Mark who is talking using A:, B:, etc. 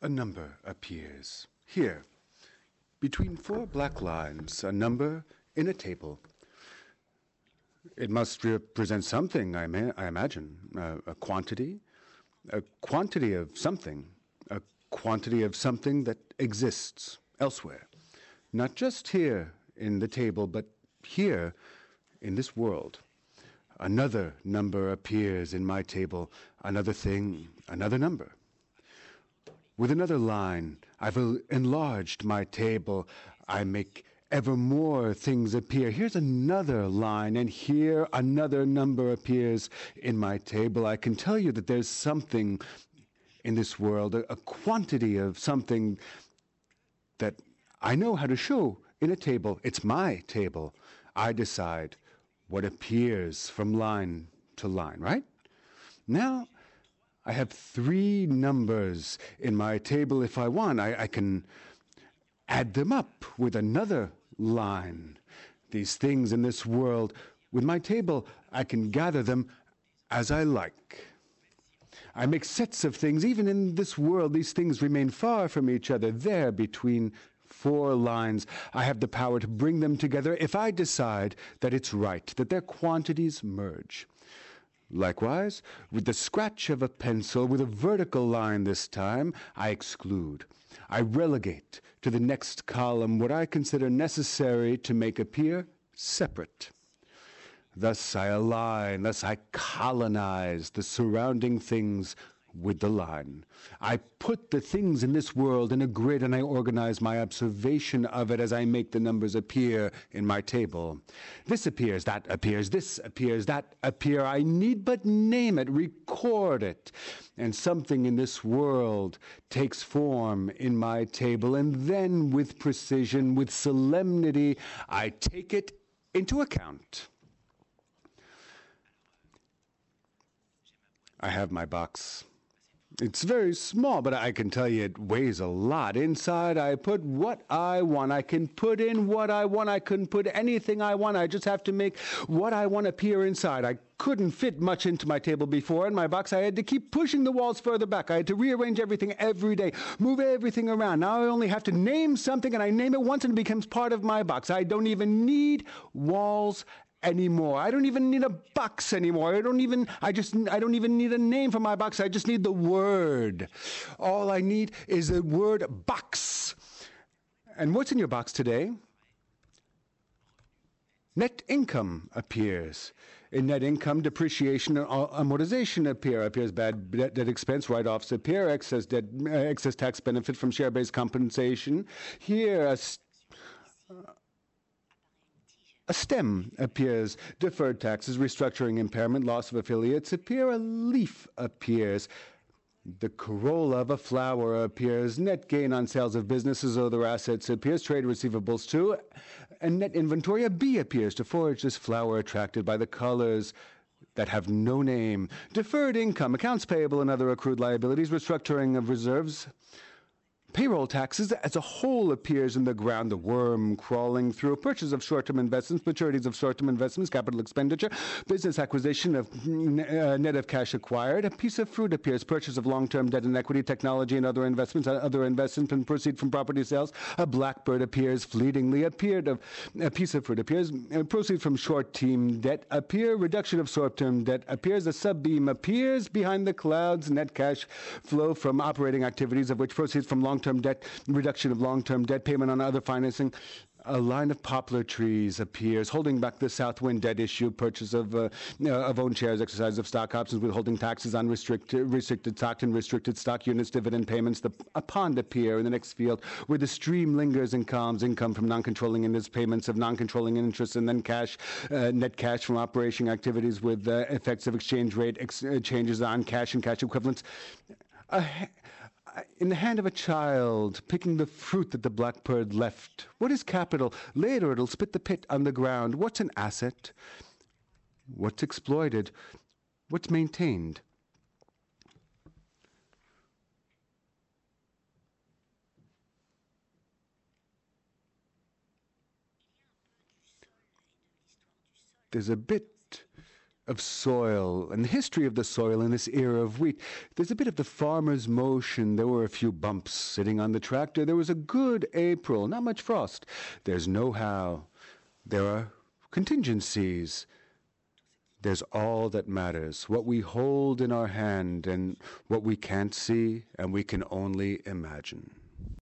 A: A number appears. Here, between four black lines, a number in a table. It must represent something, I, ma- I imagine. Uh, a quantity? A quantity of something. A quantity of something that exists elsewhere. Not just here in the table, but here in this world. Another number appears in my table, another thing, another number. With another line, I've enlarged my table. I make ever more things appear. Here's another line, and here another number appears in my table. I can tell you that there's something in this world, a, a quantity of something that I know how to show in a table. It's my table. I decide what appears from line to line, right? Now, I have three numbers in my table. If I want, I, I can add them up with another line. These things in this world, with my table, I can gather them as I like. I make sets of things. Even in this world, these things remain far from each other. There, between four lines, I have the power to bring them together if I decide that it's right, that their quantities merge. Likewise, with the scratch of a pencil, with a vertical line this time, I exclude. I relegate to the next column what I consider necessary to make appear separate. Thus I align, thus I colonize the surrounding things with the line. I put the things in this world in a grid and I organize my observation of it as I make the numbers appear in my table. This appears, that appears, this appears, that appear. I need but name it, record it. And something in this world takes form in my table. And then with precision, with solemnity, I take it into account. I have my box. It's very small, but I can tell you it weighs a lot. Inside, I put what I want. I can put in what I want. I can put anything I want. I just have to make what I want appear inside. I couldn't fit much into my table before in my box. I had to keep pushing the walls further back. I had to rearrange everything every day, move everything around. Now I only have to name something, and I name it once and it becomes part of my box. I don't even need walls anymore. I don't even need a box anymore. I don't even I just I don't even need a name for my box. I just need the word. All I need is the word box. And what's in your box today? Net income appears. In net income, depreciation and amortization appear. Appears bad debt, debt expense, write-offs appear. Excess debt, uh, excess tax benefit from share-based compensation. Here, a a stem appears. Deferred taxes, restructuring impairment, loss of affiliates appear. A leaf appears. The corolla of a flower appears. Net gain on sales of businesses or other assets appears. Trade receivables too. And net inventory, a bee appears to forage this flower attracted by the colors that have no name. Deferred income, accounts payable and other accrued liabilities, restructuring of reserves. Payroll taxes as a whole appears in the ground, the worm crawling through purchase of short-term investments, maturities of short-term investments, capital expenditure, business acquisition of uh, net of cash acquired. A piece of fruit appears, purchase of long-term debt and equity, technology and other investments, uh, other investments and proceed from property sales. A blackbird appears. Fleetingly, appeared of a piece of fruit appears, uh, proceed from short-term debt appear, reduction of short-term debt appears, a sub-beam appears behind the clouds, net cash flow from operating activities of which proceeds from long long-term debt, reduction of long-term debt, payment on other financing. A line of poplar trees appears, holding back the Southwind debt issue, purchase of uh, uh, of own shares, exercise of stock options, withholding taxes on restricted, restricted stock and restricted stock units, dividend payments. The, a pond appear in the next field where the stream lingers and calms, income from non-controlling interest, payments of non-controlling interest, and then cash, uh, net cash from operation activities with uh, effects of exchange rate ex- uh, changes on cash and cash equivalents. A, in the hand of a child picking the fruit that the blackbird left. What is capital? Later it'll spit the pit on the ground. What's an asset? What's exploited? What's maintained? There's a bit of soil and the history of the soil in this era of wheat. There's a bit of the farmer's motion. There were a few bumps sitting on the tractor. There was a good April, not much frost. There's no how. There are contingencies. There's all that matters, what we hold in our hand and what we can't see and we can only imagine.